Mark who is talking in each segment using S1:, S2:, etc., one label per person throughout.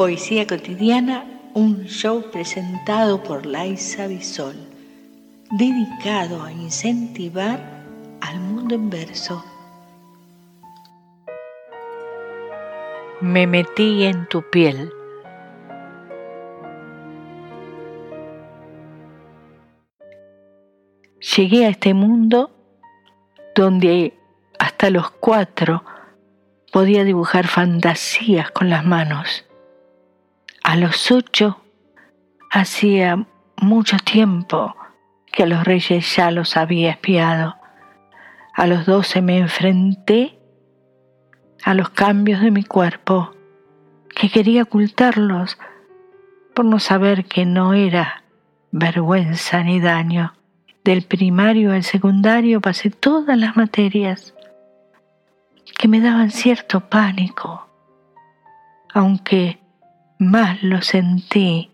S1: Poesía cotidiana, un show presentado por Laisa Bisol, dedicado a incentivar al mundo en verso. Me metí en tu piel. Llegué a este mundo donde hasta los cuatro podía dibujar fantasías con las manos a los ocho hacía mucho tiempo que a los reyes ya los había espiado. A los doce me enfrenté a los cambios de mi cuerpo, que quería ocultarlos por no saber que no era vergüenza ni daño. Del primario al secundario pasé todas las materias que me daban cierto pánico, aunque más lo sentí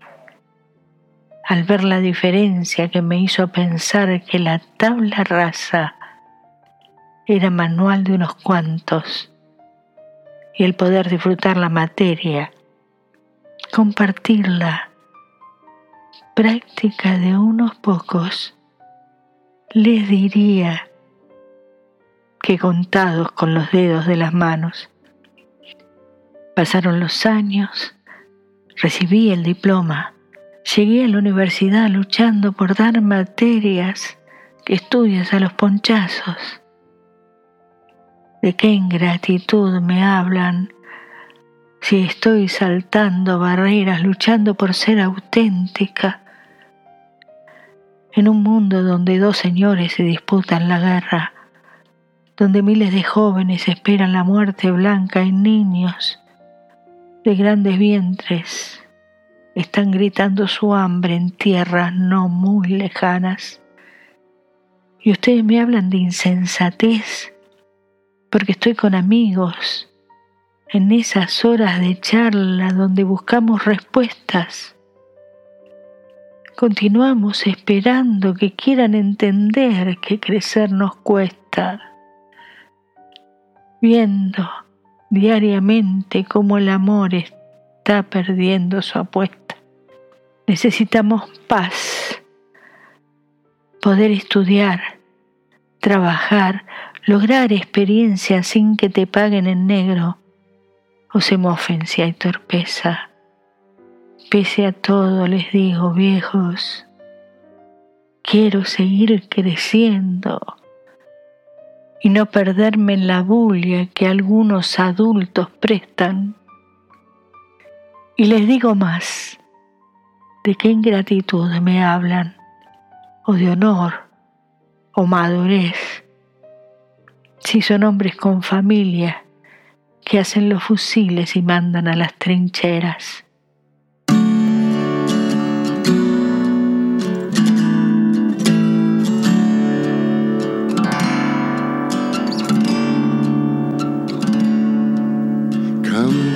S1: al ver la diferencia que me hizo pensar que la tabla rasa era manual de unos cuantos y el poder disfrutar la materia, compartirla, práctica de unos pocos, les diría que contados con los dedos de las manos. Pasaron los años Recibí el diploma. Llegué a la universidad luchando por dar materias que estudias a los ponchazos. ¿De qué ingratitud me hablan si estoy saltando barreras, luchando por ser auténtica? En un mundo donde dos señores se disputan la guerra, donde miles de jóvenes esperan la muerte blanca en niños, de grandes vientres están gritando su hambre en tierras no muy lejanas. Y ustedes me hablan de insensatez porque estoy con amigos en esas horas de charla donde buscamos respuestas. Continuamos esperando que quieran entender que crecer nos cuesta, viendo diariamente cómo el amor está perdiendo su apuesta. Necesitamos paz, poder estudiar, trabajar, lograr experiencias sin que te paguen en negro o se mofen si hay torpeza. Pese a todo les digo, viejos, quiero seguir creciendo y no perderme en la bulia que algunos adultos prestan. Y les digo más, ¿de qué ingratitud me hablan? ¿O de honor? ¿O madurez? Si son hombres con familia que hacen los fusiles y mandan a las trincheras.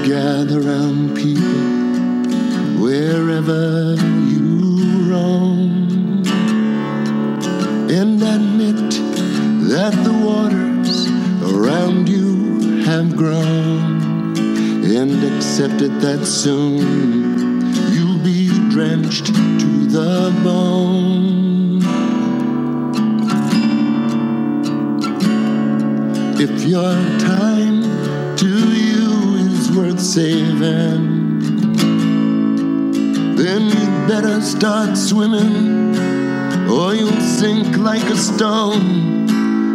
S2: Gather round people wherever you roam and admit that the waters around you have grown and accept it that soon you'll be drenched to the bone. If your time worth saving. Then you'd better start swimming, or you'll sink like a stone.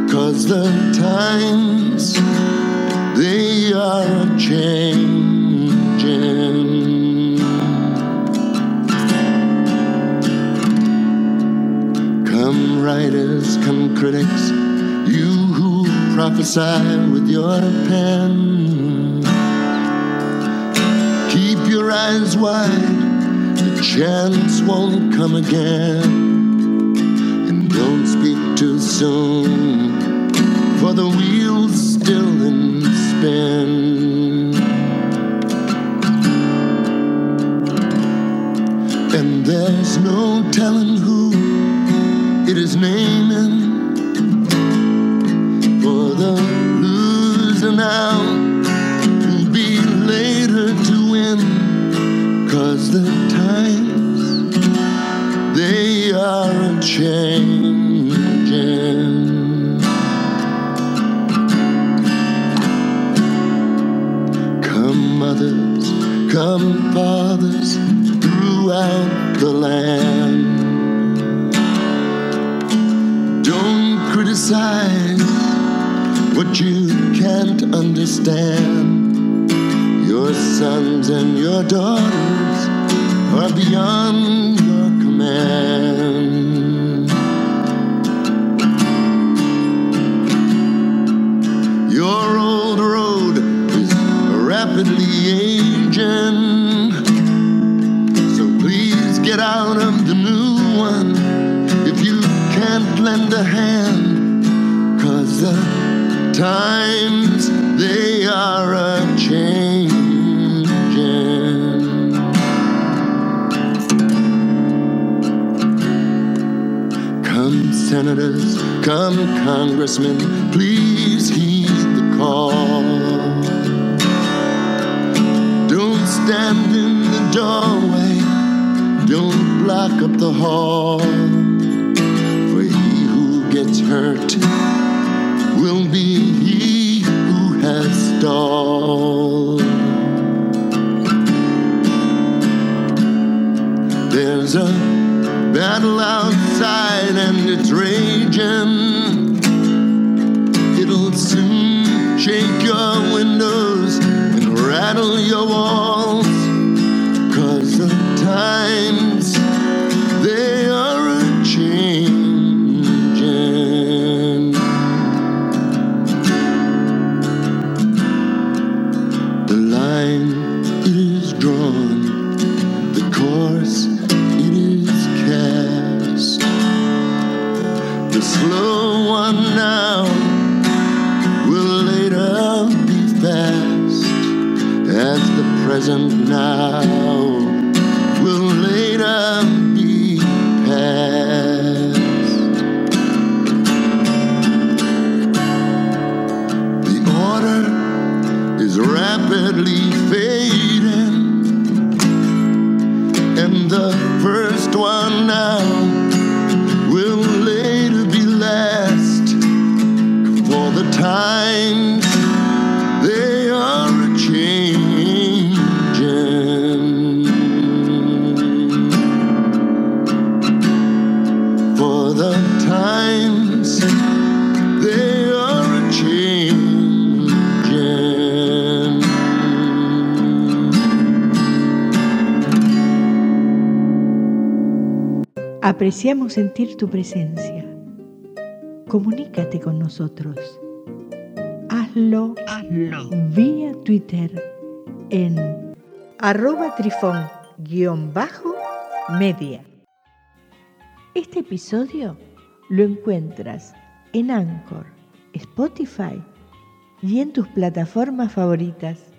S2: Cause the times, they are changing. Come writers, come critics, you who prophesy with your pen. Eyes wide, the chance won't come again. And don't speak too soon, for the wheel's still in spin. And there's no telling who it is naming for the loser now the times they are changing. Come, mothers, come, fathers, throughout the land. Don't criticize what you can't understand. Your sons and your daughters are beyond your command. Your old road is rapidly aging. So please get out of the new one if you can't lend a hand. Cause the times they are a changing. Senators, come, congressmen, please heed the call. Don't stand in the doorway, don't block up the hall. For he who gets hurt will be he who has stalled. There's a battle outside and it's raging. It'll soon shake your windows and rattle your walls. Cause the times they are a changing. The line present now. Will later
S1: Apreciamos sentir tu presencia. Comunícate con nosotros. Hazlo, vía Twitter en arroba trifón guion bajo media. Este episodio lo encuentras en Anchor, Spotify y en tus plataformas favoritas.